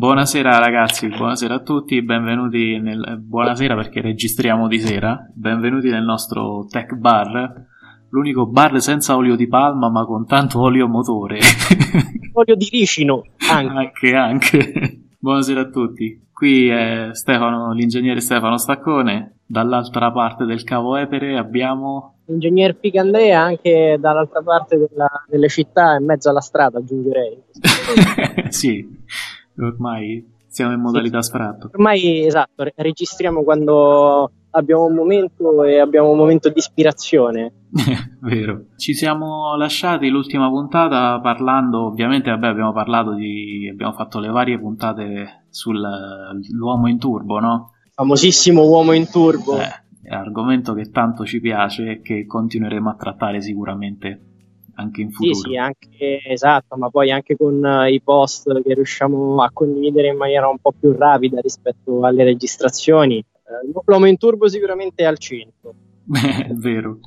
Buonasera ragazzi, buonasera a tutti, benvenuti nel... buonasera perché registriamo di sera, benvenuti nel nostro tech bar, l'unico bar senza olio di palma ma con tanto olio motore. olio di ricino, anche. anche, anche. Buonasera a tutti, qui è Stefano, l'ingegnere Stefano Staccone, dall'altra parte del cavo Epere abbiamo... L'ingegner Picandrea anche dall'altra parte della, delle città, in mezzo alla strada aggiungerei. sì ormai siamo in modalità sì. sfratto. Ormai esatto, registriamo quando abbiamo un momento e abbiamo un momento di ispirazione. Vero. Ci siamo lasciati l'ultima puntata parlando, ovviamente vabbè, abbiamo parlato di abbiamo fatto le varie puntate sull'uomo in turbo, no? Famosissimo uomo in turbo. Eh, è un argomento che tanto ci piace e che continueremo a trattare sicuramente anche in futuro. Sì, sì, anche, esatto, ma poi anche con uh, i post che riusciamo a condividere in maniera un po' più rapida rispetto alle registrazioni. Uh, l'uomo in turbo sicuramente è al centro. è vero.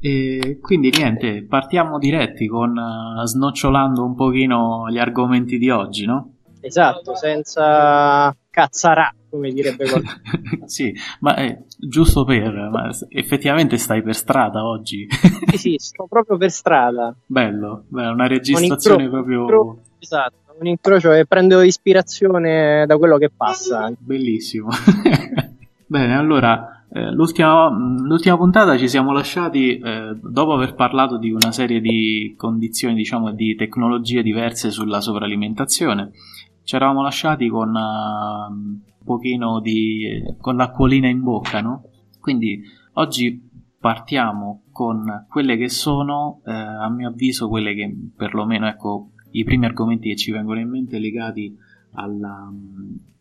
E quindi niente, partiamo diretti con uh, snocciolando un pochino gli argomenti di oggi, no? Esatto, senza cazzarà, come direbbe qualcuno. sì, ma è giusto per, ma effettivamente stai per strada oggi. sì, sì, sto proprio per strada. Bello, bello una registrazione un proprio... Esatto, un incrocio e prendo ispirazione da quello che passa. Bellissimo. Bene, allora, eh, l'ultima, l'ultima, puntata ci siamo lasciati eh, dopo aver parlato di una serie di condizioni, diciamo, di tecnologie diverse sulla sovralimentazione ci eravamo lasciati con uh, pochino di con l'acquolina in bocca, no? Quindi oggi partiamo con quelle che sono, eh, a mio avviso, quelle che perlomeno, ecco, i primi argomenti che ci vengono in mente legati alla,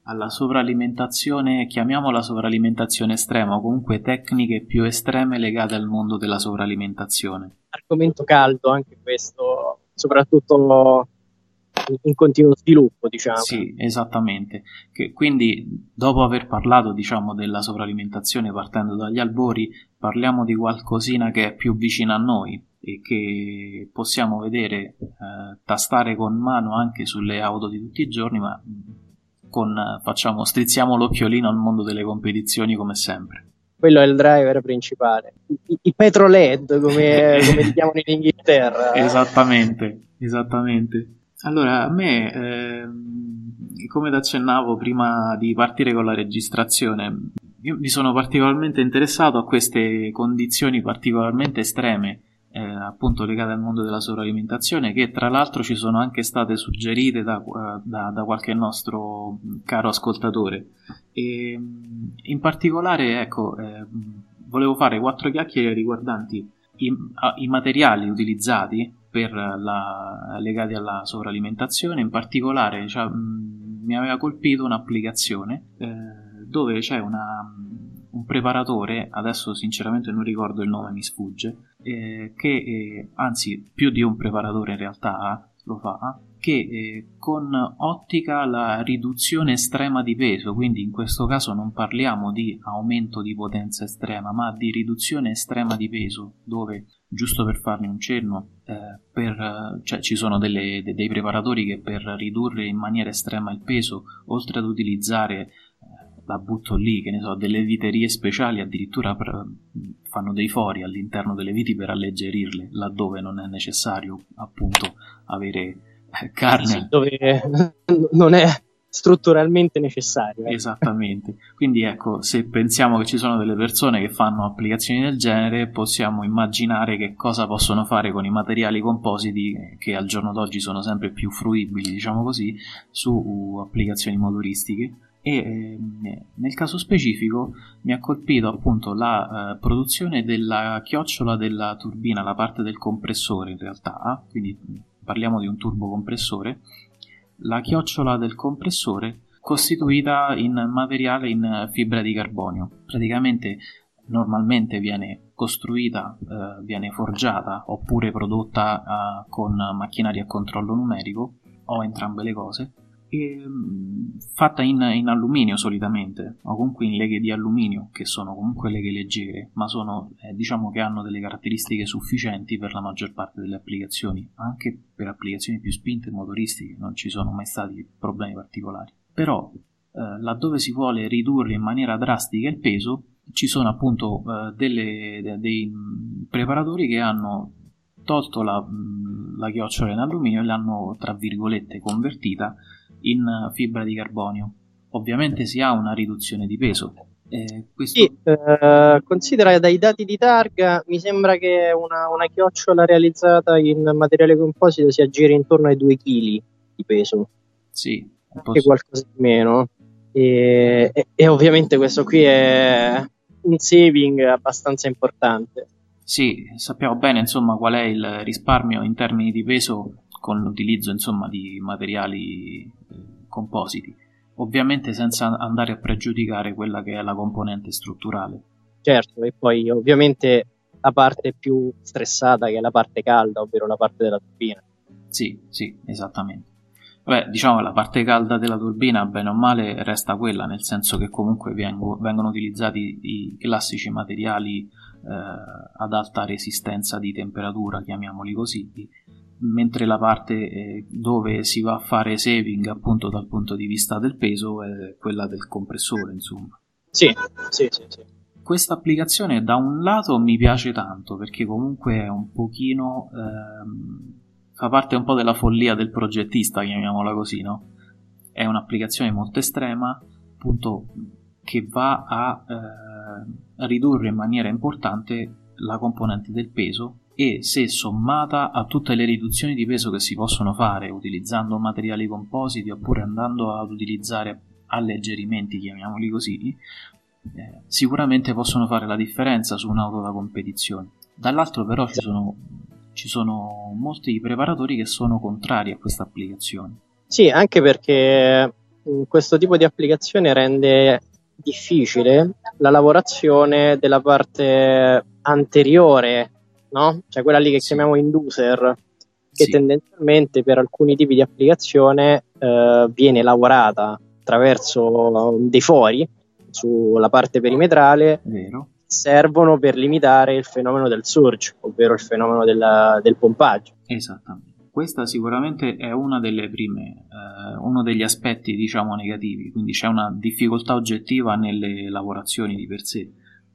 alla sovralimentazione, chiamiamola sovralimentazione estrema, o comunque tecniche più estreme legate al mondo della sovralimentazione. Argomento caldo anche questo, soprattutto in continuo sviluppo, diciamo. Sì, esattamente. Che quindi, dopo aver parlato, diciamo, della sovralimentazione partendo dagli albori, parliamo di qualcosina che è più vicina a noi e che possiamo vedere, eh, tastare con mano anche sulle auto di tutti i giorni, ma con, facciamo, strizziamo l'occhiolino al mondo delle competizioni come sempre. Quello è il driver principale. I, i petroled, come, come li chiamano in Inghilterra. esattamente, esattamente. Allora, a me, eh, come accennavo prima di partire con la registrazione, io mi sono particolarmente interessato a queste condizioni particolarmente estreme, eh, appunto legate al mondo della sovralimentazione, che tra l'altro ci sono anche state suggerite da, da, da qualche nostro caro ascoltatore. E, in particolare, ecco, eh, volevo fare quattro chiacchiere riguardanti i, i materiali utilizzati la, legati alla sovralimentazione, in particolare cioè, mh, mi aveva colpito un'applicazione eh, dove c'è una, un preparatore, adesso sinceramente non ricordo il nome, mi sfugge, eh, che eh, anzi più di un preparatore in realtà lo fa, che eh, con ottica la riduzione estrema di peso, quindi in questo caso non parliamo di aumento di potenza estrema, ma di riduzione estrema di peso, dove giusto per farne un cenno, eh, per, cioè, ci sono delle, de, dei preparatori che per ridurre in maniera estrema il peso, oltre ad utilizzare, eh, la butto lì, che ne so, delle viterie speciali, addirittura per, fanno dei fori all'interno delle viti per alleggerirle, laddove non è necessario appunto avere eh, carne. Sì, dove non è strutturalmente necessario. Eh. Esattamente. Quindi ecco, se pensiamo che ci sono delle persone che fanno applicazioni del genere, possiamo immaginare che cosa possono fare con i materiali compositi che al giorno d'oggi sono sempre più fruibili, diciamo così, su applicazioni motoristiche. e eh, nel caso specifico mi ha colpito appunto la eh, produzione della chiocciola della turbina, la parte del compressore in realtà, quindi parliamo di un turbocompressore, la chiocciola del compressore costituita in materiale in fibra di carbonio. Praticamente normalmente viene costruita, eh, viene forgiata oppure prodotta eh, con macchinari a controllo numerico o entrambe le cose e, mm, fatta in, in, alluminio solitamente o comunque in leghe di alluminio che sono comunque leghe leggere ma sono eh, diciamo che hanno delle caratteristiche sufficienti per la maggior parte delle applicazioni anche per applicazioni più spinte motoristiche non ci sono mai stati problemi particolari. Però eh, laddove si vuole ridurre in maniera drastica il peso ci sono appunto eh, delle, de, dei preparatori che hanno tolto la, la chiocciola in alluminio e l'hanno tra virgolette convertita in fibra di carbonio. Ovviamente si ha una riduzione di peso. Eh, questo... Sì, eh, considera dai dati di targa, mi sembra che una, una, chiocciola realizzata in materiale composito si aggiri intorno ai 2 kg di peso. Sì, anche qualcosa di meno. E, e, e, ovviamente questo qui è un saving abbastanza importante. Sì, sappiamo bene insomma qual è il risparmio in termini di peso con l'utilizzo insomma di materiali eh, compositi, ovviamente senza andare a pregiudicare quella che è la componente strutturale. Certo, e poi ovviamente la parte più stressata che è la parte calda, ovvero la parte della turbina. Sì, sì, esattamente. Beh, diciamo la parte calda della turbina, bene o male, resta quella, nel senso che comunque vengo, vengono utilizzati i classici materiali eh, ad alta resistenza di temperatura, chiamiamoli così, mentre la parte eh, dove si va a fare saving appunto dal punto di vista del peso è quella del compressore, insomma. Sì, sì, sì, sì. Questa applicazione da un lato mi piace tanto perché comunque è un pochino... Ehm, fa parte un po' della follia del progettista, chiamiamola così, no? È un'applicazione molto estrema, appunto, che va a eh, ridurre in maniera importante la componente del peso e se sommata a tutte le riduzioni di peso che si possono fare utilizzando materiali compositi oppure andando ad utilizzare alleggerimenti, chiamiamoli così, eh, sicuramente possono fare la differenza su un'auto da competizione. Dall'altro però ci sono ci sono molti preparatori che sono contrari a questa applicazione. Sì, anche perché questo tipo di applicazione rende difficile la lavorazione della parte anteriore, no? Cioè quella lì che chiamiamo inducer, che sì. tendenzialmente per alcuni tipi di applicazione eh, viene lavorata attraverso dei fori sulla parte perimetrale Vero servono per limitare il fenomeno del surge, ovvero il fenomeno della, del pompaggio. Esattamente. Questa sicuramente è una delle prime, eh, uno degli aspetti diciamo negativi, quindi c'è una difficoltà oggettiva nelle lavorazioni di per sé,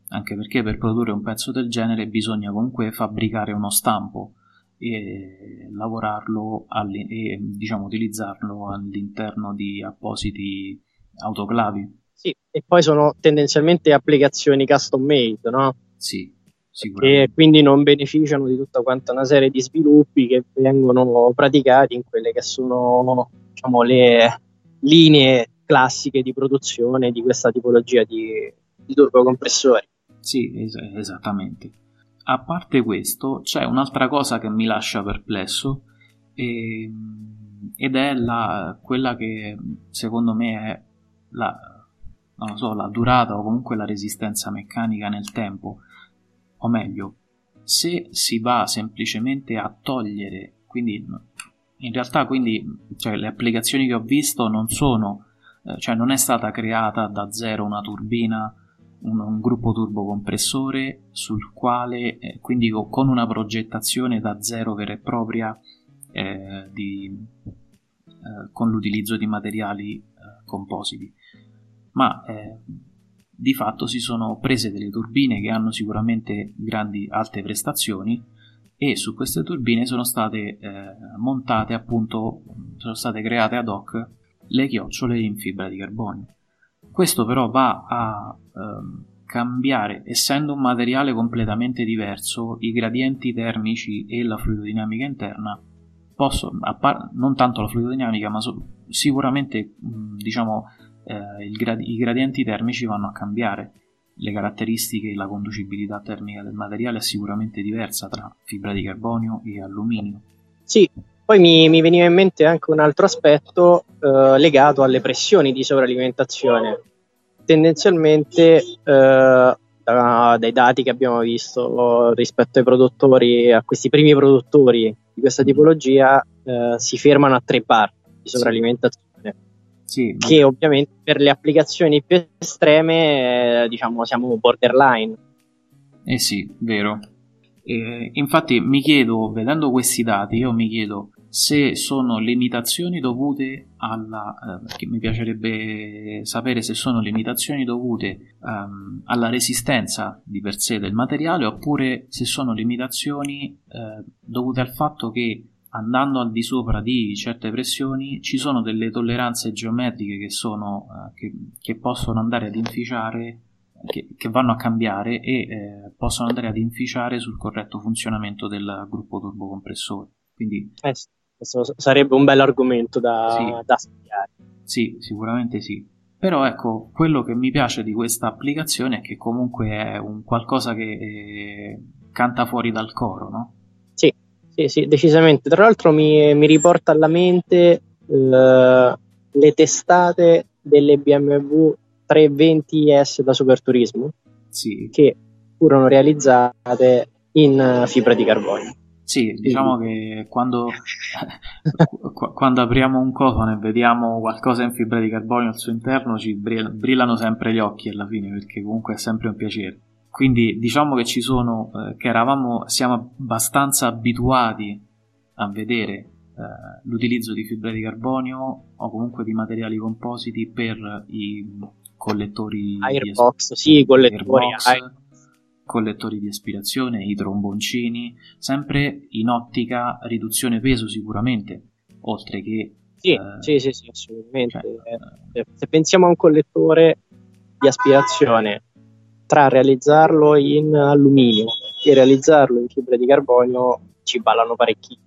anche perché per produrre un pezzo del genere bisogna comunque fabbricare uno stampo e lavorarlo e diciamo utilizzarlo all'interno di appositi autoclavi sì, e poi sono tendenzialmente applicazioni custom made, no? Sì, sicuramente. E quindi non beneficiano di tutta quanta una serie di sviluppi che vengono praticati in quelle che sono, diciamo, le linee classiche di produzione di questa tipologia di, di turbocompressori. Sì, es- esattamente. A parte questo, c'è un'altra cosa che mi lascia perplesso e, ed è la, quella che secondo me è la, so, la durata o comunque la resistenza meccanica nel tempo. O meglio, se si va semplicemente a togliere, quindi in realtà quindi cioè, le applicazioni che ho visto non sono, eh, cioè non è stata creata da zero una turbina, un, un gruppo turbocompressore sul quale, eh, quindi con una progettazione da zero vera e propria eh, di, eh, con l'utilizzo di materiali eh, compositi. Ma eh, di fatto si sono prese delle turbine che hanno sicuramente grandi alte prestazioni e su queste turbine sono state eh, montate appunto sono state create ad hoc le chiocciole in fibra di carbonio questo però va a ehm, cambiare essendo un materiale completamente diverso i gradienti termici e la fluidodinamica interna possono par- non tanto la fluidodinamica ma so- sicuramente mh, diciamo eh, grad- i gradienti termici vanno a cambiare. Le caratteristiche e la conducibilità termica del materiale è sicuramente diversa tra fibra di carbonio e alluminio. Sì, poi mi, mi veniva in mente anche un altro aspetto eh, legato alle pressioni di sovralimentazione. Tendenzialmente, eh, da, dai dati che abbiamo visto rispetto ai produttori, a questi primi produttori di questa tipologia, eh, si fermano a tre bar di sovralimentazione. Sì, che ovviamente per le applicazioni più estreme, eh, diciamo, siamo borderline. Eh sì, vero. E infatti mi chiedo, vedendo questi dati, io mi chiedo se sono limitazioni dovute alla, eh, mi piacerebbe sapere se sono limitazioni dovute um, alla resistenza di per sé del materiale oppure se sono limitazioni eh, dovute al fatto che andando al di sopra di certe pressioni ci sono delle tolleranze geometriche che, sono, eh, che, che possono andare ad inficiare che, che, vanno a cambiare e eh, possono andare ad inficiare sul corretto funzionamento del gruppo turbocompressore. Quindi, eh, questo sarebbe un bel argomento da, sì. da studiare. Sì, sicuramente sì. Però ecco, quello che mi piace di questa applicazione è che comunque è un qualcosa che eh, canta fuori dal coro, no? Sì, sì, sì, decisamente. Tra l'altro mi, mi riporta alla mente uh, le testate delle BMW 320S da Superturismo sì. che furono realizzate in fibra di carbonio. Sì, diciamo che quando, quando apriamo un cofano e vediamo qualcosa in fibra di carbonio al suo interno ci brillano sempre gli occhi alla fine perché comunque è sempre un piacere. Quindi diciamo che ci sono, eh, che eravamo, siamo abbastanza abituati a vedere eh, l'utilizzo di fibra di carbonio o comunque di materiali compositi per i collettori Airbox, di, sì, collettori Airbox, collettori di aspirazione, i tromboncini, sempre in ottica riduzione peso sicuramente, oltre che... Sì, eh, sì, sì, sì, assolutamente. Cioè, eh, se pensiamo a un collettore di aspirazione, tra realizzarlo in alluminio e realizzarlo in fibra di carbonio ci ballano parecchi.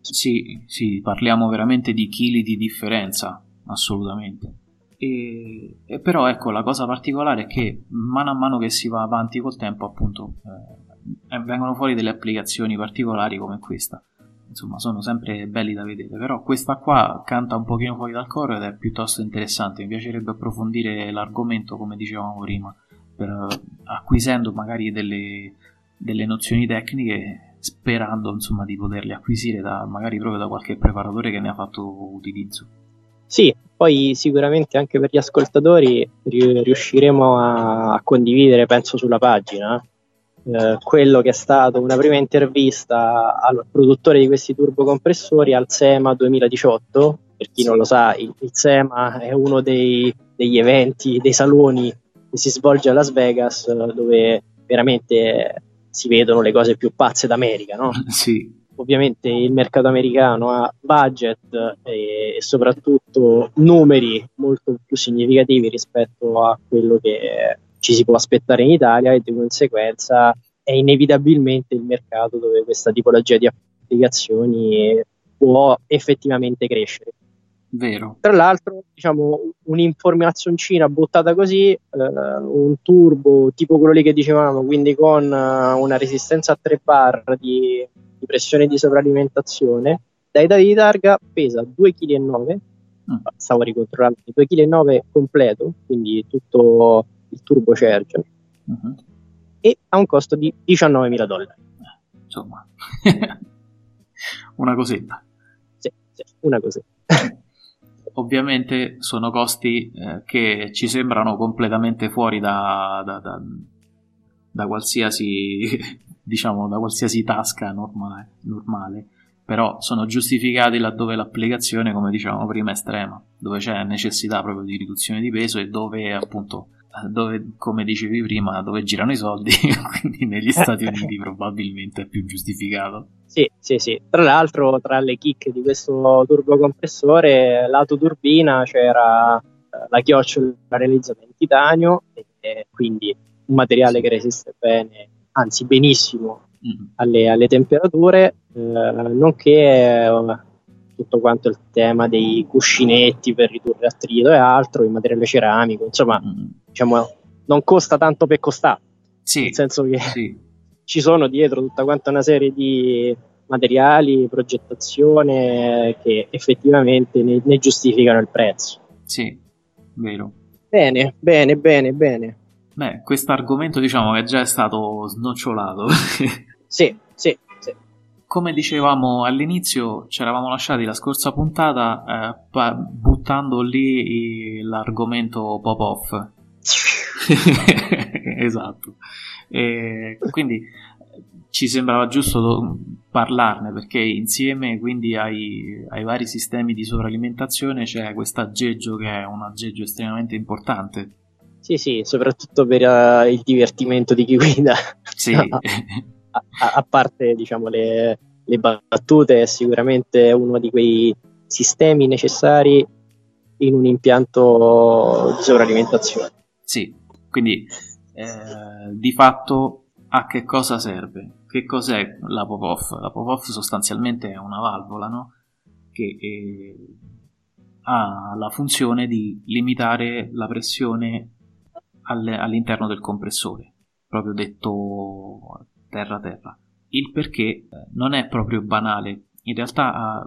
Sì, sì, parliamo veramente di chili di differenza, assolutamente. E, e però ecco la cosa particolare è che mano a mano che si va avanti col tempo appunto eh, vengono fuori delle applicazioni particolari come questa. Insomma sono sempre belli da vedere però questa qua canta un pochino fuori dal coro ed è piuttosto interessante. Mi piacerebbe approfondire l'argomento come dicevamo prima per, acquisendo magari delle, delle nozioni tecniche sperando insomma di poterle acquisire da, magari proprio da qualche preparatore che ne ha fatto utilizzo sì, poi sicuramente anche per gli ascoltatori riusciremo a, condividere, penso, sulla pagina eh, quello che è stato una prima intervista al produttore di questi turbocompressori al SEMA 2018. Per chi non lo sa, il, il SEMA è uno dei, degli eventi, dei saloni che si svolge a Las Vegas, dove veramente si vedono le cose più pazze d'America, no? Sì ovviamente il mercato americano ha budget e, soprattutto numeri molto più significativi rispetto a quello che ci si può aspettare in Italia e di conseguenza è inevitabilmente il mercato dove questa tipologia di applicazioni può effettivamente crescere. Vero. Tra l'altro, diciamo, un'informazioncina buttata così, eh, un turbo tipo quello lì che dicevamo, quindi con uh, una resistenza a 3 bar di di pressione di sovralimentazione, dai dati di targa pesa 2,9 kg, mm. stavo ricontrollando, 2,9 kg completo, quindi tutto il turbocharger, mm-hmm. e ha un costo di 19.000 dollari. Insomma, una cosetta. Sì, sì, una cosetta. Ovviamente sono costi eh, che ci sembrano completamente fuori da, da, da, da qualsiasi diciamo da qualsiasi tasca normale, normale, però sono giustificati laddove l'applicazione, come dicevamo prima, è estrema, dove c'è necessità proprio di riduzione di peso e dove appunto dove, come dicevi prima, dove girano i soldi, quindi negli Stati Uniti probabilmente è più giustificato. Sì, sì, sì. Tra l'altro, tra le chicche di questo turbocompressore, lato turbina c'era eh, la chiocciola realizzata in titanio, e quindi un materiale che resiste bene anzi benissimo mm. alle, alle temperature, eh, nonché eh, tutto quanto il tema dei cuscinetti per ridurre attrito e altro, il materiale ceramico, insomma, mm. Diciamo, non costa tanto per costare. Sì, nel senso che sì. ci sono dietro tutta quanta una serie di materiali, progettazione che effettivamente ne, ne giustificano il prezzo. Sì, vero. Bene, bene, bene, bene. Beh, questo argomento diciamo che già è stato snocciolato. sì, sì, sì. Come dicevamo all'inizio, ci eravamo lasciati la scorsa puntata eh, buttando lì l'argomento pop-off. esatto. E quindi ci sembrava giusto parlarne perché insieme quindi ai, ai, vari sistemi di sovralimentazione c'è questo aggeggio che è un aggeggio estremamente importante. Sì, sì, soprattutto per uh, il divertimento di chi guida. Sì. a, a, a, parte diciamo, le, le battute, è sicuramente uno di quei sistemi necessari in un impianto di sovralimentazione. Sì, quindi eh, di fatto a che cosa serve? Che cos'è la pop-off? La pop-off sostanzialmente è una valvola no? che eh, ha la funzione di limitare la pressione alle, all'interno del compressore, proprio detto terra-terra. Il perché eh, non è proprio banale, in realtà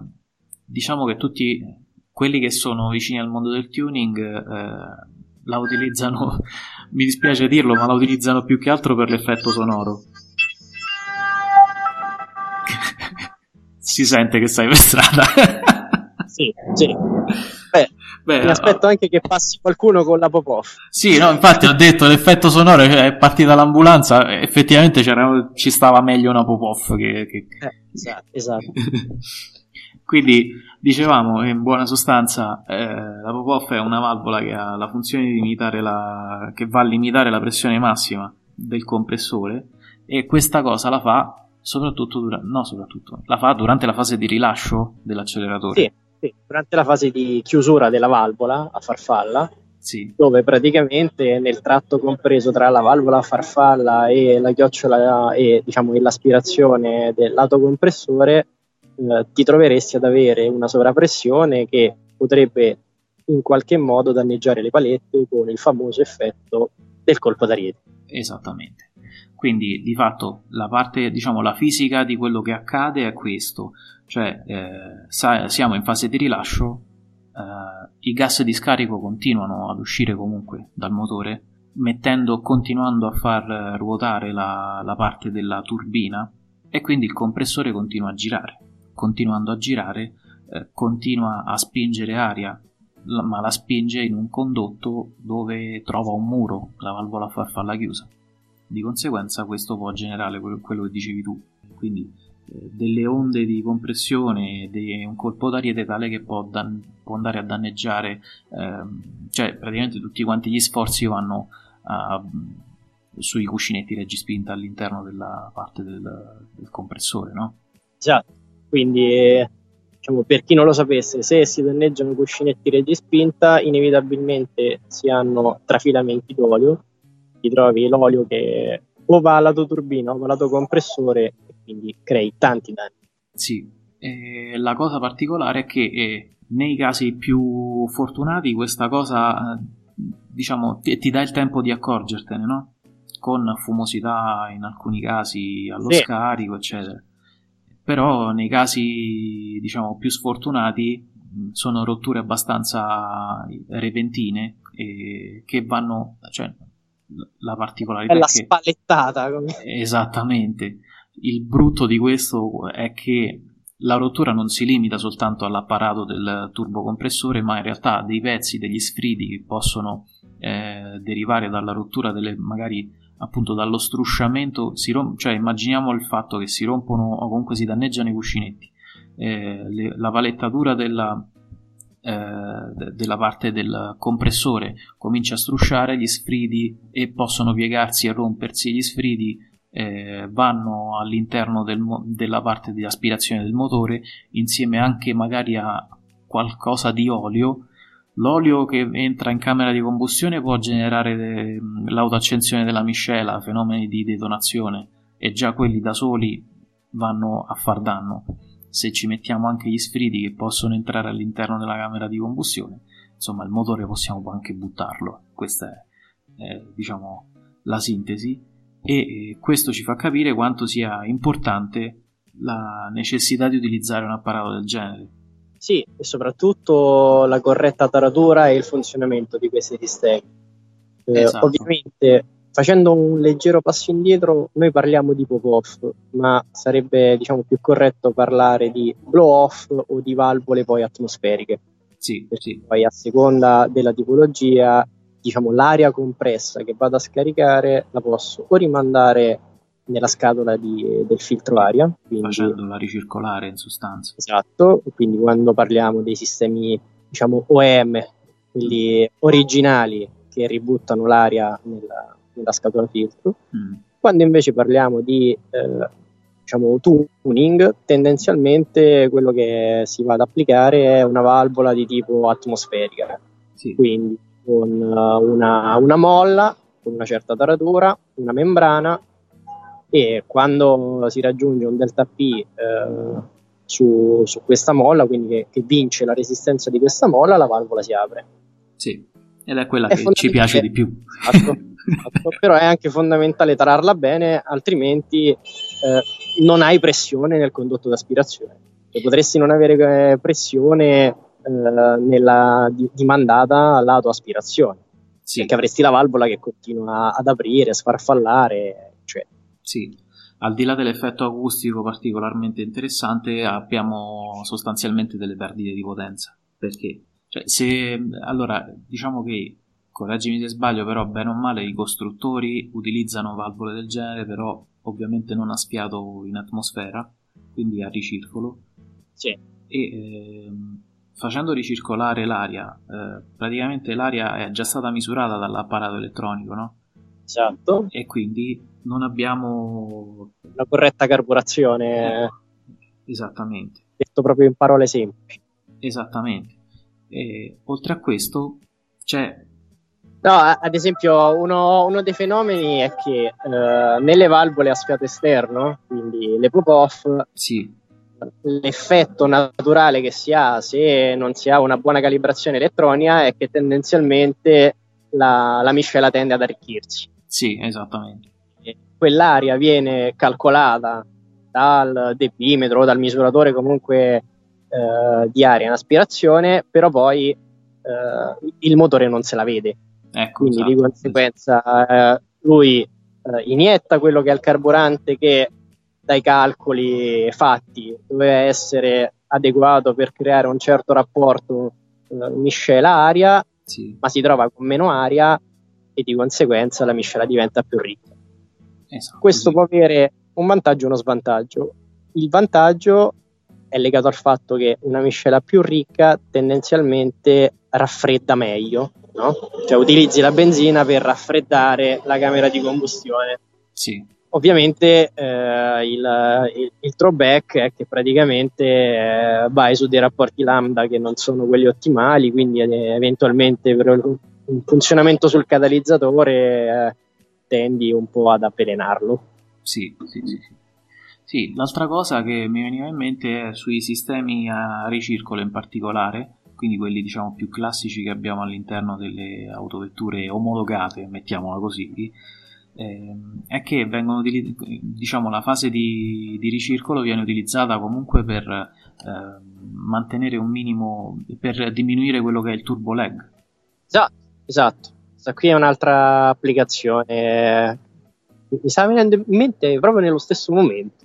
diciamo che tutti quelli che sono vicini al mondo del tuning eh, la utilizzano, mi dispiace dirlo, ma la utilizzano più che altro per l'effetto sonoro. si sente che stai per strada. sì, sì. Beh, Beh, mi aspetto anche che passi qualcuno con la pop-off. Sì, no, infatti ho detto l'effetto sonoro cioè, è partita l'ambulanza, effettivamente ci stava meglio una pop-off che... che... Eh, esatto, esatto. Quindi dicevamo in buona sostanza eh, la pop-off è una valvola che ha la funzione di limitare la, che va a limitare la pressione massima del compressore e questa cosa la fa soprattutto, dura- no, soprattutto la fa durante la fase di rilascio dell'acceleratore. Sì, sì, durante la fase di chiusura della valvola a farfalla, sì. dove praticamente nel tratto compreso tra la valvola a farfalla e la chiocciola e diciamo l'aspirazione dell'autocompressore eh, ti troveresti ad avere una sovrappressione che potrebbe in qualche modo danneggiare le palette con il famoso effetto del colpo d'ariete. Esattamente. Quindi di fatto la parte, diciamo, la fisica di quello che accade è questo, cioè eh, sa- siamo in fase di rilascio, eh, i gas di scarico continuano ad uscire comunque dal motore, mettendo, continuando a far ruotare la, la parte della turbina e quindi il compressore continua a girare continuando a girare, eh, continua a spingere aria, ma la spinge in un condotto dove trova un muro, la valvola farfalla chiusa. Di conseguenza questo può generare quello che dicevi tu, quindi eh, delle onde di compressione, di un colpo d'ariete tale che può, dan- può andare a danneggiare, ehm, cioè praticamente tutti quanti gli sforzi vanno a, sui cuscinetti reggispinta all'interno della parte del, del compressore, no? Esatto. Quindi, diciamo, per chi non lo sapesse, se si danneggiano i cuscinetti reggispinta, inevitabilmente si hanno trafilamenti d'olio, ti trovi l'olio che o va al lato turbina o va al lato compressore e quindi crei tanti danni. Sì, eh, la cosa particolare è che eh, nei casi più fortunati questa cosa, diciamo, ti, ti, dà il tempo di accorgertene, no? Con fumosità in alcuni casi allo sì. scarico, eccetera però nei casi diciamo più sfortunati sono rotture abbastanza repentine e che vanno cioè la particolarità è la che, spallettata come... esattamente. Il brutto di questo è che la rottura non si limita soltanto all'apparato del turbocompressore ma in realtà dei pezzi degli sfridi che possono eh, derivare dalla rottura delle magari appunto dallo strusciamento, rom- cioè immaginiamo il fatto che si rompono o comunque si danneggiano i cuscinetti, eh, le- la valettatura della, eh, de- della parte del compressore comincia a strusciare, gli sfridi e possono piegarsi e rompersi, gli sfridi eh, vanno all'interno del mo- della parte di aspirazione del motore insieme anche magari a qualcosa di olio L'olio che entra in camera di combustione può generare de- l'autoaccensione della miscela, fenomeni di detonazione e già quelli da soli vanno a far danno. se ci mettiamo anche gli sfridi che possono entrare all'interno della camera di combustione, insomma il motore possiamo anche buttarlo. Questa è, è diciamo la sintesi e questo ci fa capire quanto sia importante la necessità di utilizzare un apparato del genere. Sì, e soprattutto la corretta taratura e il funzionamento di questi sistemi. Eh, esatto. Ovviamente, facendo un leggero passo indietro, noi parliamo di pop-off, ma sarebbe diciamo, più corretto parlare di blow-off o di valvole poi atmosferiche. Sì, sì. Poi a seconda della tipologia, diciamo, l'aria compressa che vado a scaricare la posso o rimandare nella scatola di, del filtro aria. Quindi, Facendola ricircolare in sostanza. Esatto, quindi quando parliamo dei sistemi diciamo OEM, quelli originali che ributtano l'aria nella, nella scatola filtro, mm. quando invece parliamo di eh, diciamo, tuning, tendenzialmente quello che si va ad applicare è una valvola di tipo atmosferica, sì. quindi con una, una molla, con una certa taratura, una membrana e quando si raggiunge un delta P eh, su, su, questa molla, quindi che, che, vince la resistenza di questa molla, la valvola si apre. Sì, ed è quella è che ci piace di più. Esatto, esatto. però è anche fondamentale tararla bene, altrimenti eh, non hai pressione nel condotto d'aspirazione. Cioè, potresti non avere eh, pressione eh, nella di, dimandata lato aspirazione. Sì. Perché avresti la valvola che continua ad aprire, a sfarfallare, cioè sì, al di là dell'effetto acustico particolarmente interessante, abbiamo sostanzialmente delle perdite di potenza. Perché? Cioè, se, allora, diciamo che, correggimi se sbaglio, però bene o male i costruttori utilizzano valvole del genere, però ovviamente non a sfiato in atmosfera, quindi a ricircolo. Sì. E eh, facendo ricircolare l'aria, eh, praticamente l'aria è già stata misurata dall'apparato elettronico, no? Esatto. E quindi non abbiamo la corretta carburazione. Esattamente. Detto proprio in parole semplici. Esattamente. E, oltre a questo c'è... No, ad esempio uno, uno dei fenomeni è che eh, nelle valvole a sfiato esterno, quindi le pop-off, sì. l'effetto naturale che si ha se non si ha una buona calibrazione elettronica è che tendenzialmente la, la miscela tende ad arricchirsi. Sì, esattamente quell'area viene calcolata dal depimetro o dal misuratore comunque eh, di aria in aspirazione, però poi eh, il motore non se la vede. Ecco, Quindi esatto. di conseguenza eh, lui eh, inietta quello che è il carburante che dai calcoli fatti doveva essere adeguato per creare un certo rapporto eh, miscela-aria, sì. ma si trova con meno aria e di conseguenza la miscela diventa più ricca. Esatto, Questo sì. può avere un vantaggio e uno svantaggio. Il vantaggio è legato al fatto che una miscela più ricca tendenzialmente raffredda meglio, no? Cioè utilizzi la benzina per raffreddare la camera di combustione. Sì. Ovviamente eh, il, il, il, drawback è che praticamente eh, vai su dei rapporti lambda che non sono quelli ottimali, quindi eh, eventualmente per un funzionamento sul catalizzatore eh, tendi un po' ad avvelenarlo. Sì, sì, sì, sì. Sì, l'altra cosa che mi veniva in mente è sui sistemi a ricircolo in particolare, quindi quelli diciamo più classici che abbiamo all'interno delle autovetture omologate, mettiamola così, eh, è che vengono diciamo la fase di, di, ricircolo viene utilizzata comunque per eh, mantenere un minimo, per diminuire quello che è il turbo lag. Esatto, esatto. Questa qui è un'altra applicazione. Mi sta venendo in mente proprio nello stesso momento.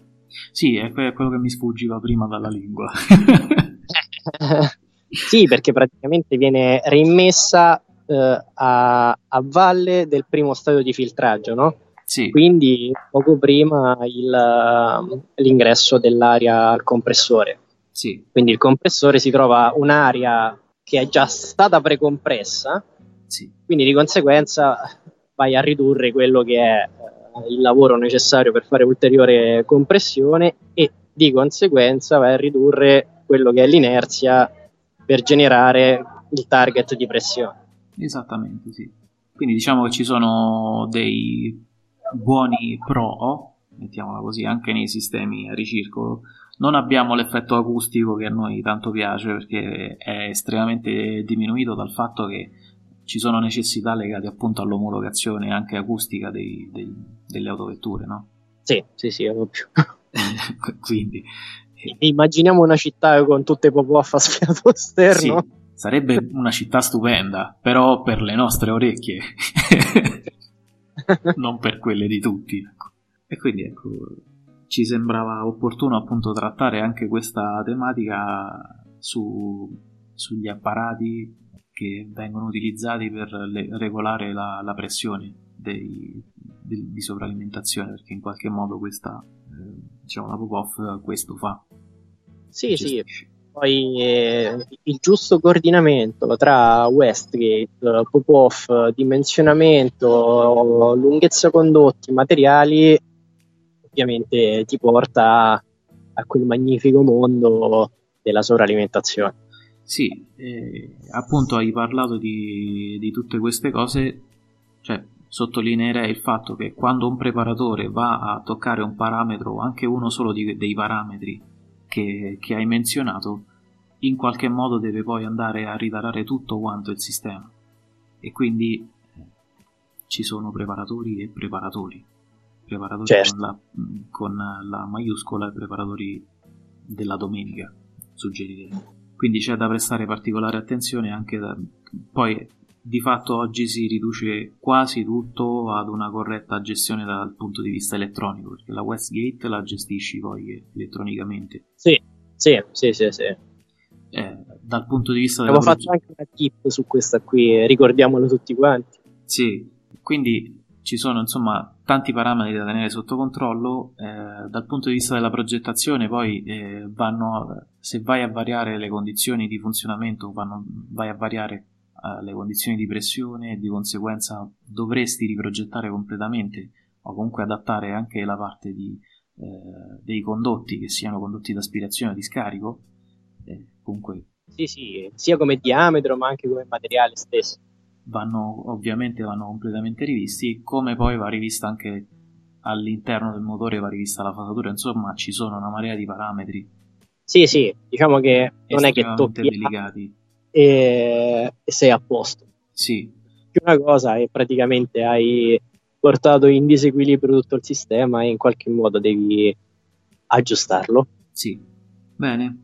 Sì, è quello che mi sfuggiva prima dalla lingua. sì, perché praticamente viene rimmessa eh, a, a, valle del primo stadio di filtraggio, no? Sì. Quindi poco prima il, l'ingresso dell'aria al compressore. Sì. Quindi il compressore si trova un'aria che è già stata precompressa sì. Quindi di conseguenza vai a ridurre quello che è eh, il lavoro necessario per fare ulteriore compressione e di conseguenza vai a ridurre quello che è l'inerzia per generare il target di pressione. Esattamente, sì. Quindi diciamo che ci sono dei buoni pro, mettiamola così, anche nei sistemi a ricircolo Non abbiamo l'effetto acustico che a noi tanto piace perché è estremamente diminuito dal fatto che ci sono necessità legate appunto all'omologazione anche acustica dei, dei, delle autovetture, no? Sì, sì, sì, ovvio. Quindi... Immaginiamo una città con tutte i pop-off a sfiato esterno. Sì, sarebbe una città stupenda, però per le nostre orecchie, non per quelle di tutti. Ecco. E quindi ecco, ci sembrava opportuno appunto trattare anche questa tematica su, sugli apparati che vengono utilizzati per le, regolare la, la pressione dei, di, di, sovralimentazione perché in qualche modo questa eh, diciamo la pop-off questo fa. Sì sì. Poi eh, il giusto coordinamento tra Westgate, pop-off, dimensionamento, lunghezza condotti, materiali ovviamente ti porta a quel magnifico mondo della sovralimentazione. Sì, eh, appunto hai parlato di, di, tutte queste cose, cioè sottolineerei il fatto che quando un preparatore va a toccare un parametro, anche uno solo di, dei parametri che, che hai menzionato, in qualche modo deve poi andare a ritarare tutto quanto il sistema. E quindi eh, ci sono preparatori e preparatori preparatori certo. con, la, con, la, maiuscola e preparatori della domenica, suggerirei. Quindi c'è da prestare particolare attenzione anche da, poi di fatto oggi si riduce quasi tutto ad una corretta gestione dal punto di vista elettronico, perché la Westgate la gestisci poi elettronicamente. Sì, sì, sì, sì. sì. Eh, dal punto di vista Abbiamo fatto proge- anche una tip su questa qui, ricordiamolo tutti quanti. Sì, quindi ci sono insomma tanti parametri da tenere sotto controllo eh, dal punto di vista della progettazione poi eh, vanno se vai a variare le condizioni di funzionamento vanno, vai a variare eh, le condizioni di pressione e di conseguenza dovresti riprogettare completamente o comunque adattare anche la parte di, eh, dei condotti che siano condotti d'aspirazione o di scarico eh, comunque sì sì sia come diametro ma anche come materiale stesso vanno ovviamente vanno completamente rivisti, come poi va rivista anche all'interno del motore, va rivista la fasatura, insomma ci sono una marea di parametri. Sì, sì, diciamo che non è che tocchi delicati. E, e sei a posto. Sì. Una cosa è praticamente hai portato in disequilibrio tutto il sistema e in qualche modo devi aggiustarlo. Sì. Bene.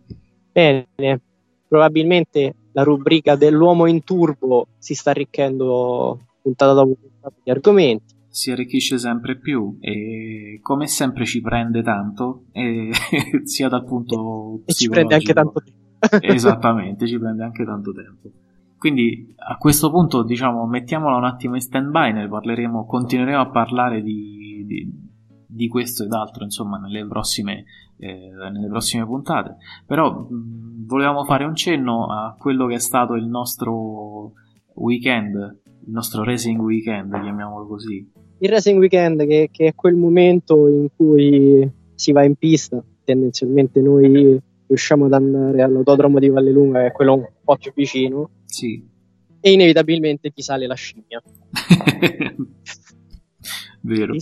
Bene. Probabilmente la rubrica dell'uomo in turbo si sta arricchendo puntata dopo puntata di argomenti. Si arricchisce sempre più e come sempre ci prende tanto, e, sia dal punto e ci prende anche tanto tempo. Esattamente, ci prende anche tanto tempo. Quindi a questo punto, diciamo, mettiamola un attimo in stand by, ne parleremo, continueremo a parlare di, di, di questo ed altro, insomma, nelle prossime eh, nelle prossime puntate. Però mh, volevamo fare un cenno a quello che è stato il nostro weekend, il nostro racing weekend, chiamiamolo così. Il racing weekend che, che è quel momento in cui si va in pista, tendenzialmente noi riusciamo ad andare all'autodromo di Vallelunga, che è quello un po' più vicino. Sì. E inevitabilmente ti sale la scimmia. Vero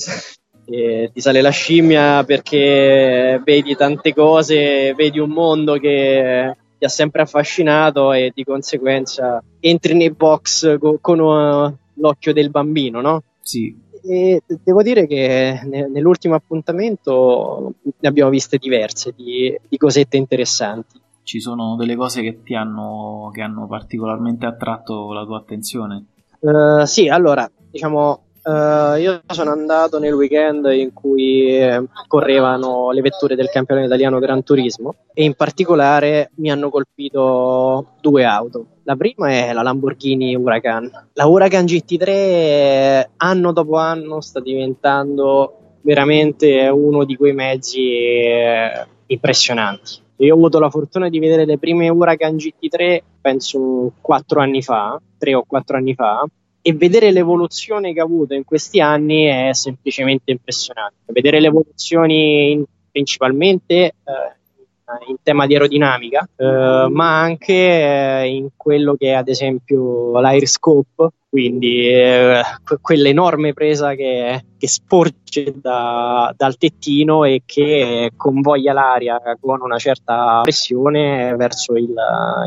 e ti sale la scimmia perché vedi tante cose, vedi un mondo che ti ha sempre affascinato e di conseguenza entri nei box con, con uh, l'occhio del bambino, no? Sì. E devo dire che nell'ultimo appuntamento ne abbiamo viste diverse di, di cosette interessanti. Ci sono delle cose che ti hanno, che hanno particolarmente attratto la tua attenzione? Uh, sì, allora, diciamo, Uh, io sono andato nel weekend in cui correvano le vetture del campionato italiano Gran Turismo e in particolare mi hanno colpito due auto. La prima è la Lamborghini Huracan. La Huracan GT3 anno dopo anno sta diventando veramente uno di quei mezzi eh, impressionanti. Io ho avuto la fortuna di vedere le prime Huracan GT3 penso quattro anni fa, tre o quattro anni fa, e vedere l'evoluzione che ha avuto in questi anni è semplicemente impressionante. Vedere le evoluzioni in, principalmente eh, in tema di aerodinamica, eh, ma anche eh, in quello che è ad esempio l'air scope, quindi eh, quell'enorme presa che, che sporge da, dal tettino e che convoglia l'aria con una certa pressione verso il,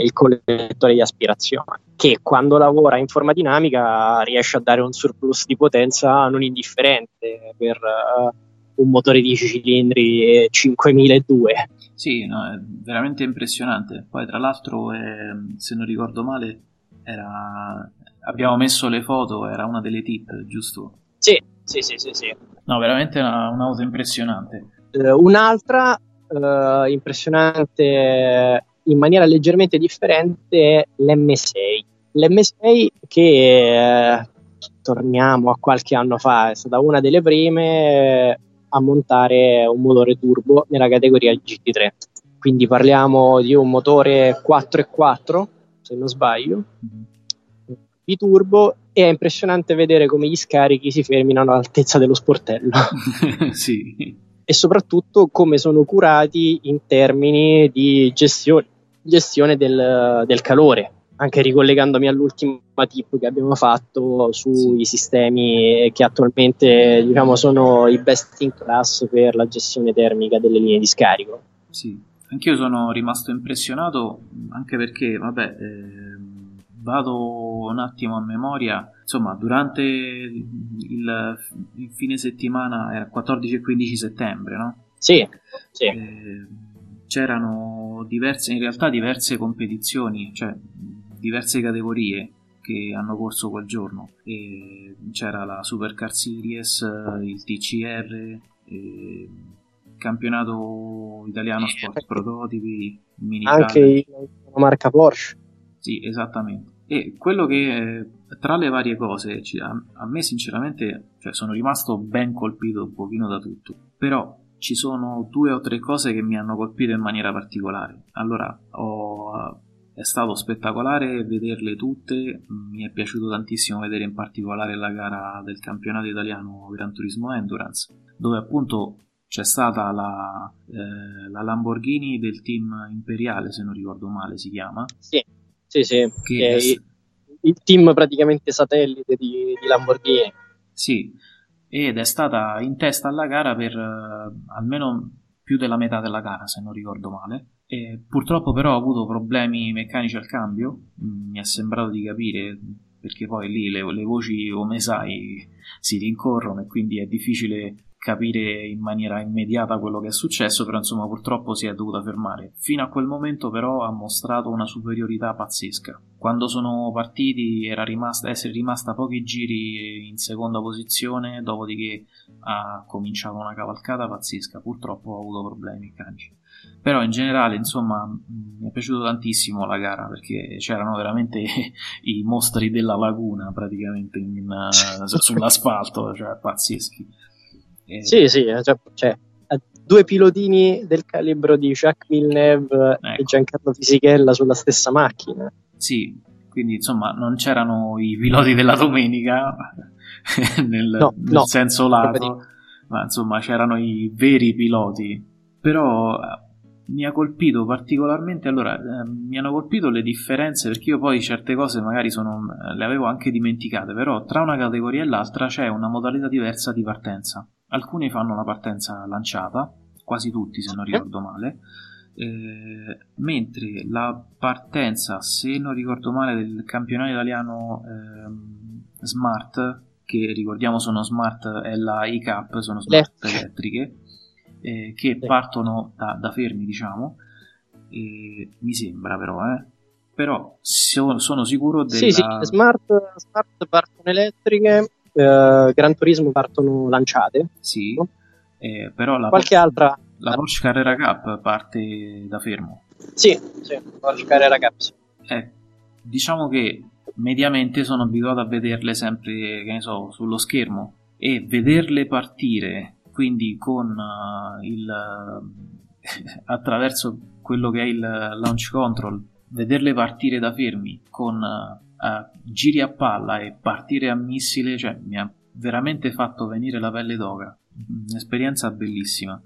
il collettore di aspirazione, che quando lavora in forma dinamica riesce a dare un surplus di potenza non indifferente per uh, un motore 10 cilindri 5002. Sì, no, è veramente impressionante. Poi tra l'altro, eh, se non ricordo male, era... abbiamo messo le foto, era una delle tip, giusto? Sì, sì, sì, sì. sì. No, veramente una, un'auto impressionante. Uh, un'altra uh, impressionante in maniera leggermente differente è l'M6. L'M6 che... Uh, torniamo a qualche anno fa, è stata una delle prime a montare un motore turbo nella categoria GT3. Quindi parliamo di un motore 4.4, se non sbaglio, di turbo e è impressionante vedere come gli scarichi si fermino all'altezza dello sportello. sì. E soprattutto come sono curati in termini di gestione, gestione del, del calore anche ricollegandomi all'ultima tip che abbiamo fatto sui sistemi che attualmente diciamo, sono i best in class per la gestione termica delle linee di scarico. Sì, anch'io sono rimasto impressionato anche perché, vabbè, eh, vado un attimo a memoria, insomma, durante il, il fine settimana era 14 e 15 settembre, no? Sì, sì. Eh, c'erano diverse, in realtà diverse competizioni, cioè diverse categorie che hanno corso quel giorno. E c'era la Supercar Series, il TCR, il campionato italiano sport prototipi, minicar. anche la marca Porsche. Sì, esattamente. E quello che tra le varie cose a, me sinceramente cioè, sono rimasto ben colpito un pochino da tutto, però ci sono due o tre cose che mi hanno colpito in maniera particolare. Allora, ho è stato spettacolare vederle tutte, mi è piaciuto tantissimo vedere in particolare la gara del campionato italiano Gran Turismo Endurance, dove appunto c'è stata la, eh, la Lamborghini del team imperiale, se non ricordo male si chiama. Sì, sì, sì. Che è il, team praticamente satellite di, di Lamborghini. Sì, ed è stata in testa alla gara per uh, almeno più della metà della gara, se non ricordo male. E purtroppo però ho avuto problemi meccanici al cambio, mm, mi è sembrato di capire perché poi lì le, le voci, come sai, si rincorrono e quindi è difficile capire in maniera immediata quello che è successo, però insomma purtroppo si è dovuta fermare. Fino a quel momento però ha mostrato una superiorità pazzesca. Quando sono partiti era rimasta, essere rimasta pochi giri in seconda posizione, dopodiché ha cominciato una cavalcata pazzesca. Purtroppo ha avuto problemi meccanici. Però in generale, insomma, mi è piaciuto tantissimo la gara perché c'erano veramente i mostri della laguna praticamente in, uh, sull'asfalto, cioè pazzeschi. E... Sì, sì, eh, cioè, cioè, due pilotini del calibro di Jacques Villeneuve ecco. e Giancarlo Fisichella sulla stessa macchina. Sì, quindi insomma non c'erano i piloti della domenica nel, no, nel no, senso lato, ma insomma c'erano i veri piloti. Però mi ha colpito particolarmente, allora, eh, mi hanno colpito le differenze perché io poi certe cose magari sono, eh, le avevo anche dimenticate, però tra una categoria e l'altra c'è una modalità diversa di partenza. Alcuni fanno la partenza lanciata, quasi tutti se non ricordo male, eh, mentre la partenza, se non ricordo male, del campionato italiano eh, Smart, che ricordiamo sono Smart e la ICAP, sono Smart elettriche, eh, che partono da, da, fermi, diciamo. E mi sembra però, eh. Però so, sono sicuro della... Sì, sì, smart, smart partono elettriche, eh, Gran Turismo partono lanciate. Sì, no? eh, però la Qualche Porsche, altra... La Porsche Carrera Cup parte da fermo. Sì, sì, Porsche Carrera Cup. Sì. Eh, diciamo che mediamente sono abituato a vederle sempre, che ne so, sullo schermo e vederle partire quindi con uh, il attraverso quello che è il launch control vederle partire da fermi con uh, giri a palla e partire a missile cioè mi ha veramente fatto venire la pelle d'oca. Un'esperienza bellissima.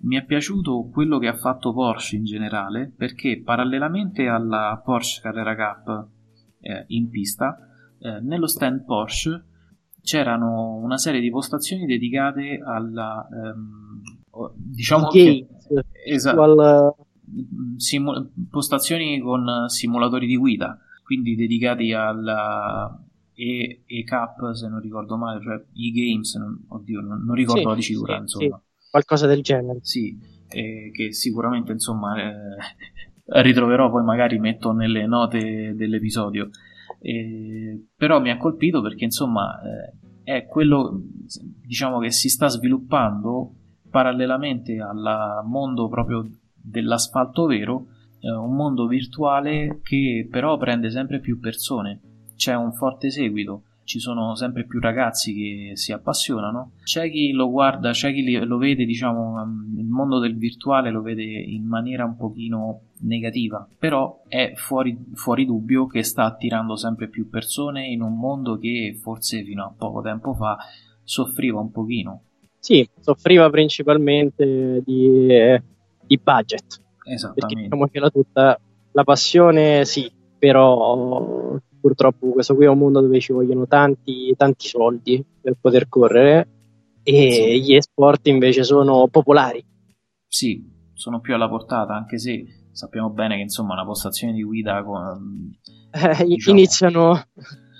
Mi è piaciuto quello che ha fatto Porsche in generale perché parallelamente alla Porsche Carrera Cup eh, in pista, eh, nello stand Porsche c'erano una serie di postazioni dedicate alla ehm, diciamo che esatto, al... simu- postazioni con simulatori di guida quindi dedicati alla e, e Cup se non ricordo male cioè i games non, oddio non, non ricordo sì, la dicitura sì, insomma. sì, qualcosa del genere. Sì eh, che sicuramente insomma eh, ritroverò poi magari metto nelle note dell'episodio eh, però mi ha colpito perché insomma eh, è quello diciamo che si sta sviluppando parallelamente al mondo proprio dell'asfalto vero eh, un mondo virtuale che però prende sempre più persone c'è un forte seguito ci sono sempre più ragazzi che si appassionano. C'è chi lo guarda, c'è chi lo vede, diciamo, um, il mondo del virtuale lo vede in maniera un pochino negativa, però è fuori, fuori dubbio che sta attirando sempre più persone in un mondo che forse fino a poco tempo fa soffriva un pochino. Sì, soffriva principalmente di, eh, di budget. Esattamente. Perché diciamo che la, tutta la passione sì, però purtroppo questo qui è un mondo dove ci vogliono tanti, tanti soldi per poter correre e sì. gli esport invece sono popolari. Sì, sono più alla portata, anche se sappiamo bene che insomma una postazione di guida con, eh, diciamo... iniziano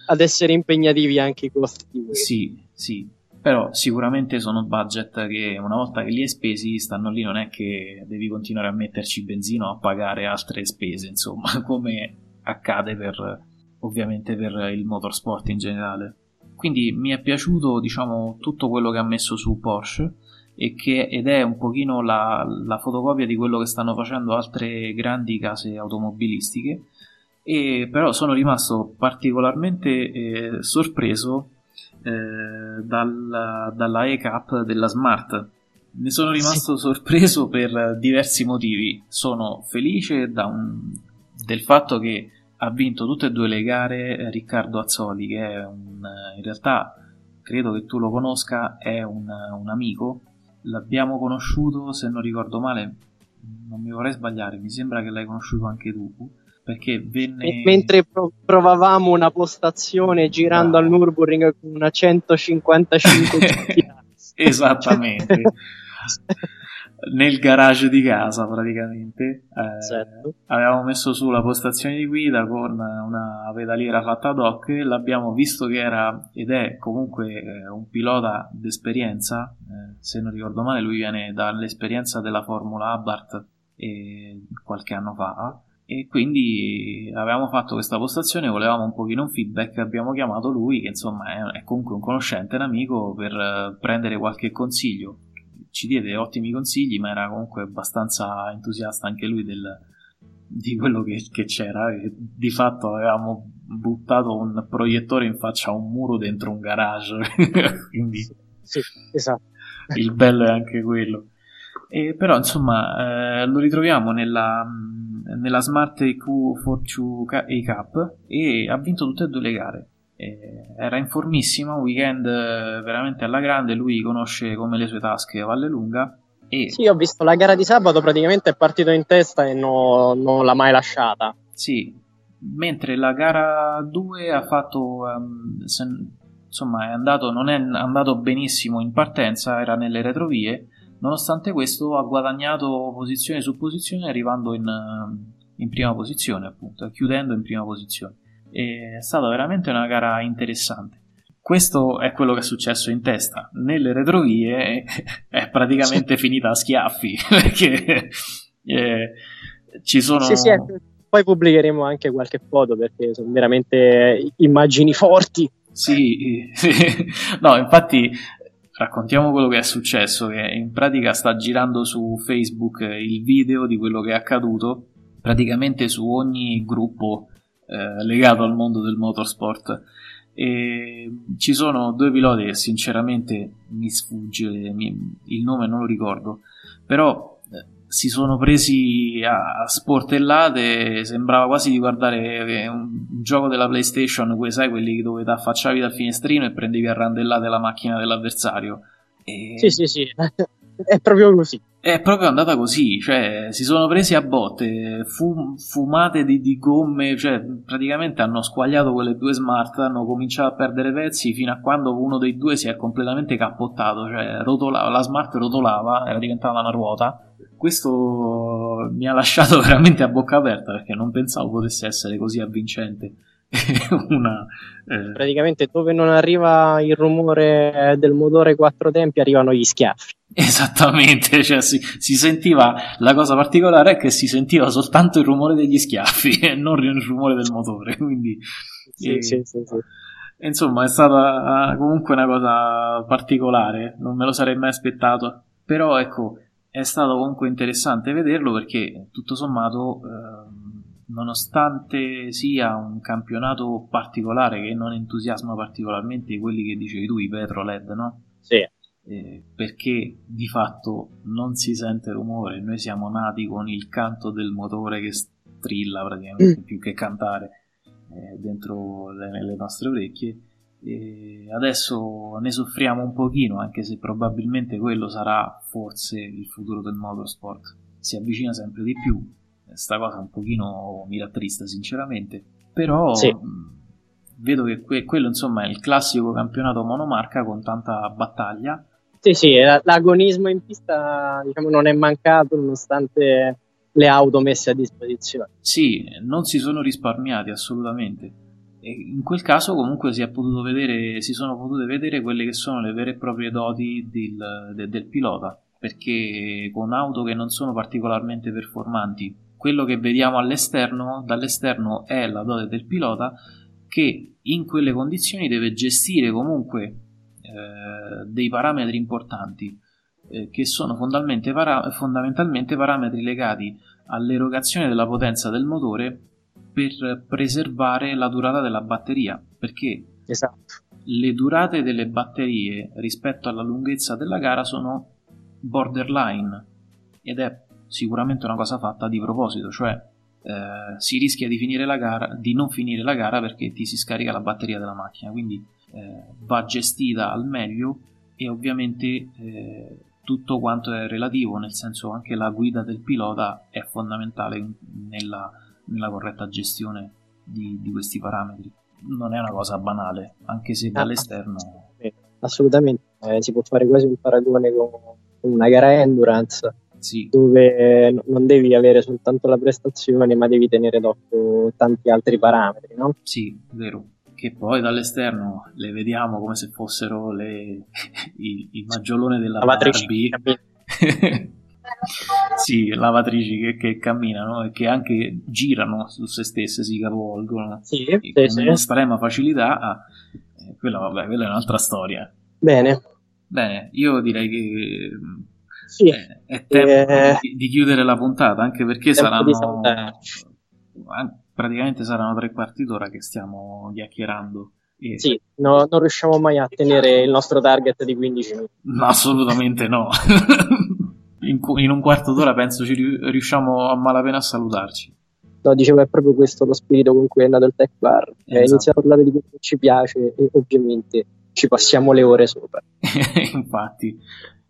ad essere impegnativi anche i costi. Sì, sì, però sicuramente sono budget che una volta che li hai spesi stanno lì, non è che devi continuare a metterci benzina o a pagare altre spese, insomma, come accade per ovviamente per il motorsport in generale. Quindi mi è piaciuto diciamo tutto quello che ha messo su Porsche che, ed è un pochino la, la fotocopia di quello che stanno facendo altre grandi case automobilistiche e però sono rimasto particolarmente eh, sorpreso eh, dalla, dalla E-Cup della Smart. Ne sono rimasto sì. sorpreso per diversi motivi. Sono felice un, del fatto che ha vinto tutte e due le gare eh, Riccardo Azzoli, che è un, in realtà credo che tu lo conosca, è un, un amico. L'abbiamo conosciuto, se non ricordo male, non mi vorrei sbagliare, mi sembra che l'hai conosciuto anche tu. Perché venne. Mentre provavamo una postazione girando Bravo. al Nürburgring con una 155 Esattamente. nel garage di casa praticamente. Eh, certo. Avevamo messo su la postazione di guida con una pedaliera fatta ad hoc l'abbiamo visto che era ed è comunque eh, un pilota d'esperienza. Eh, se non ricordo male, lui viene dall'esperienza della Formula Abarth qualche anno fa. E quindi avevamo fatto questa postazione, volevamo un pochino un feedback, abbiamo chiamato lui, che insomma è, è comunque un conoscente, un amico, per eh, prendere qualche consiglio ci diede ottimi consigli, ma era comunque abbastanza entusiasta anche lui del, di quello che, che c'era. E di fatto avevamo buttato un proiettore in faccia a un muro dentro un garage. Quindi sì, esatto. il bello è anche quello. E però insomma eh, lo ritroviamo nella, nella Smart EQ Fortune A-Cup e ha vinto tutte e due le gare era in formissima, un weekend eh, veramente alla grande, lui conosce come le sue tasche a Valle Lunga. E... Sì, ho visto la gara di sabato, praticamente è partito in testa e no, non l'ha mai lasciata. Sì, mentre la gara 2 ha fatto, um, se, insomma, è andato, non è andato benissimo in partenza, era nelle retrovie, nonostante questo ha guadagnato posizione su posizione arrivando in, in prima posizione, appunto, chiudendo in prima posizione è stata veramente una gara interessante. Questo è quello che è successo in testa. Nelle retrovie è praticamente finita a schiaffi perché eh, ci sono. Sì, sì, ecco. poi pubblicheremo anche qualche foto perché sono veramente immagini forti. Sì, no, infatti raccontiamo quello che è successo, che in pratica sta girando su Facebook il video di quello che è accaduto, praticamente su ogni gruppo eh, legato al mondo del motorsport. E ci sono due piloti sinceramente mi sfugge mi, il nome, non lo ricordo, però eh, si sono presi a sportellate. Sembrava quasi di guardare un, un gioco della PlayStation, quei, sai, quelli dove ti affacciavi dal finestrino e prendevi a randellate la macchina dell'avversario. E... Sì, sì, sì, è proprio così. È proprio andata così, cioè si sono presi a botte, fum, fumate di, di, gomme, cioè praticamente hanno squagliato quelle due smart, hanno cominciato a perdere pezzi fino a quando uno dei due si è completamente cappottato, cioè rotolava, la smart rotolava, era diventata una ruota. Questo mi ha lasciato veramente a bocca aperta perché non pensavo potesse essere così avvincente. una, eh... Praticamente dove non arriva il rumore del motore quattro tempi arrivano gli schiaffi. Esattamente, cioè si, si, sentiva la cosa particolare è che si sentiva soltanto il rumore degli schiaffi e non il rumore del motore. Quindi, sì, eh, sì, sì, insomma, è stata ah, comunque una cosa particolare, non me lo sarei mai aspettato. Però ecco, è stato comunque interessante vederlo perché tutto sommato. Eh, nonostante sia un campionato particolare che non entusiasma particolarmente quelli che dicevi tu, i Petro LED, no? Sì. Eh, perché di fatto non si sente rumore, noi siamo nati con il canto del motore che strilla praticamente mm. più che cantare eh, dentro le, le, nostre orecchie. E adesso ne soffriamo un pochino, anche se probabilmente quello sarà forse il futuro del motorsport. Si avvicina sempre di più, sta cosa un pochino mi rattrista sinceramente, però sì. vedo che que- quello insomma è il classico campionato monomarca con tanta battaglia. Sì, sì, l'agonismo in pista diciamo, non è mancato nonostante le auto messe a disposizione. Sì, non si sono risparmiati assolutamente. In quel caso comunque si, vedere, si, sono potute vedere quelle che sono le vere e proprie doti del, de, del pilota, perché con auto che non sono particolarmente performanti quello che vediamo all'esterno, dall'esterno è la dote del pilota che in quelle condizioni deve gestire comunque eh, dei parametri importanti eh, che sono fondamentalmente, para- fondamentalmente parametri legati all'erogazione della potenza del motore per preservare la durata della batteria perché esatto. le durate delle batterie rispetto alla lunghezza della gara sono borderline ed è sicuramente una cosa fatta di proposito, cioè eh, si rischia di, gara, di, non finire la gara perché ti si scarica la batteria della macchina, quindi eh, va gestita al meglio e ovviamente eh, tutto quanto è relativo, nel senso anche la guida del pilota è fondamentale nella, nella corretta gestione di, di, questi parametri. Non è una cosa banale, anche se dall'esterno... Assolutamente, eh, si può fare quasi un paragone con una gara endurance sì. dove non devi avere soltanto la prestazione, ma devi tenere d'occhio tanti altri parametri, no? Sì, vero. Che poi dall'esterno le vediamo come se fossero le, i, i maggiolone della lavatrici. sì, lavatrici che, che, camminano e che anche girano su se stesse, si capovolgono sì, sì, con sì. estrema facilità. Ah, eh, quella, vabbè, quella è un'altra storia. Bene. Bene, io direi che sì. è, è tempo eh, di, di, chiudere la puntata, anche perché saranno praticamente saranno tre quarti d'ora che stiamo chiacchierando. E... Sì, no, non riusciamo mai a tenere il nostro target di 15 minuti. No, assolutamente no. in, in, un quarto d'ora penso ci riusciamo a malapena a salutarci. No, dicevo, è proprio questo lo spirito con cui è nato il Tech Bar. Esatto. Inizia a parlare di quello che ci piace e ovviamente ci passiamo le ore sopra. Infatti,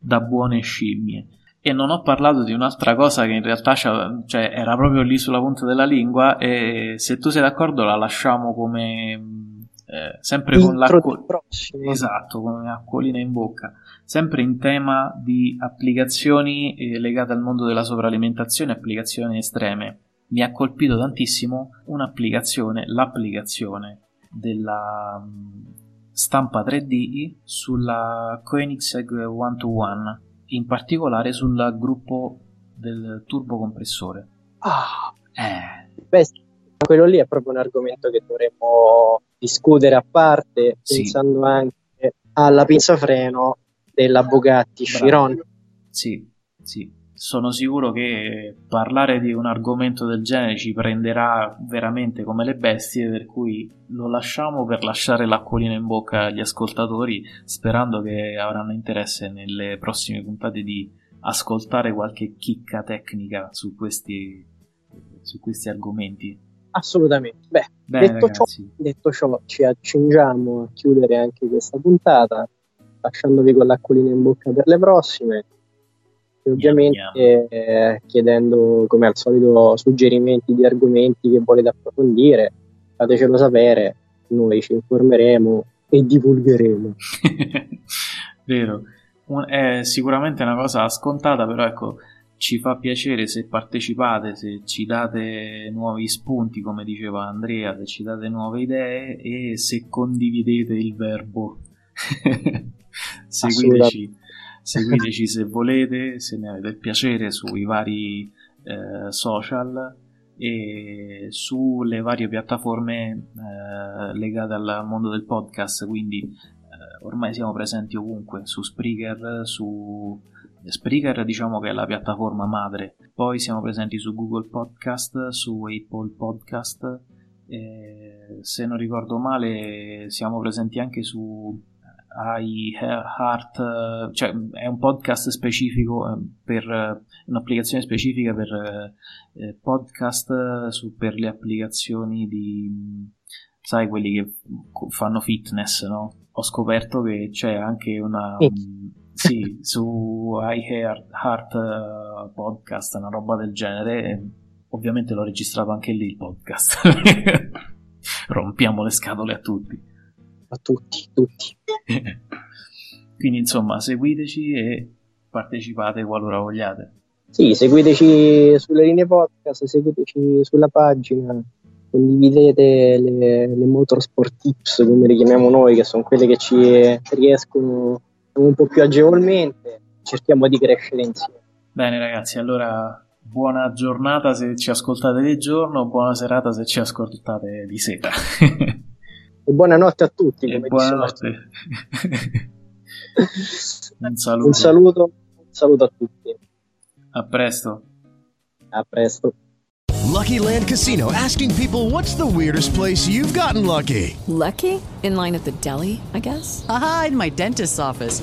da buone scimmie. E non ho parlato di un'altra cosa che in realtà cioè, era proprio lì sulla punta della lingua e se tu sei d'accordo la lasciamo come eh, sempre con l'acqua esatto, come acquolina in bocca. Sempre in tema di applicazioni eh, legate al mondo della sovralimentazione applicazioni estreme. Mi ha colpito tantissimo un'applicazione l'applicazione della stampa 3D sulla Koenigsegg One to One, in particolare sul gruppo del turbocompressore. Ah, eh. Beh, quello lì è proprio un argomento che dovremmo discutere a parte, sì. pensando anche alla pinza freno della Bugatti Chiron. Sì, sì sono sicuro che parlare di un argomento del genere ci prenderà veramente come le bestie, per cui lo lasciamo per lasciare l'acquolina in bocca agli ascoltatori, sperando che avranno interesse nelle prossime puntate di ascoltare qualche chicca tecnica su questi, su questi argomenti. Assolutamente. Beh, Bene, detto, ciò, detto ciò, ci accingiamo a chiudere anche questa puntata, lasciandovi con l'acquolina in bocca per le prossime E ovviamente eh, chiedendo come al solito suggerimenti di argomenti che volete approfondire, fatecelo sapere, noi ci informeremo e divulgheremo. Vero, è sicuramente una cosa scontata, però ecco, ci fa piacere se partecipate, se ci date nuovi spunti, come diceva Andrea, se ci date nuove idee e se condividete il verbo. seguiteci, seguiteci se volete, se ne avete il piacere sui vari eh, social e sulle varie piattaforme eh, legate al mondo del podcast, quindi eh, ormai siamo presenti ovunque, su Spreaker, su Spreaker diciamo che è la piattaforma madre, poi siamo presenti su Google Podcast, su Apple Podcast, eh, se non ricordo male siamo presenti anche su iHeart, cioè è un podcast specifico eh, per un'applicazione specifica per eh, podcast su, per le applicazioni di sai quelli che fanno fitness, no? Ho scoperto che c'è anche una sì, su iHeart podcast, una roba del genere. Ovviamente l'ho registrato anche lì il podcast. Rompiamo le scatole a tutti. A tutti, tutti. Quindi insomma, seguiteci e partecipate qualora vogliate. Sì, seguiteci sulle linee podcast, seguiteci sulla pagina, condividete le, le motorsport tips, come le chiamiamo noi, che sono quelle che ci riescono un po' più agevolmente, cerchiamo di crescere insieme. Bene ragazzi, allora buona giornata se ci ascoltate di giorno, buona serata se ci ascoltate di sera. e buonanotte a tutti. E buonanotte. un saluto. Un saluto, un saluto a tutti. A presto. A presto. Lucky Land Casino asking people what's the weirdest place you've gotten lucky? Lucky? In line at the deli, I guess? Aha, in my dentist's office.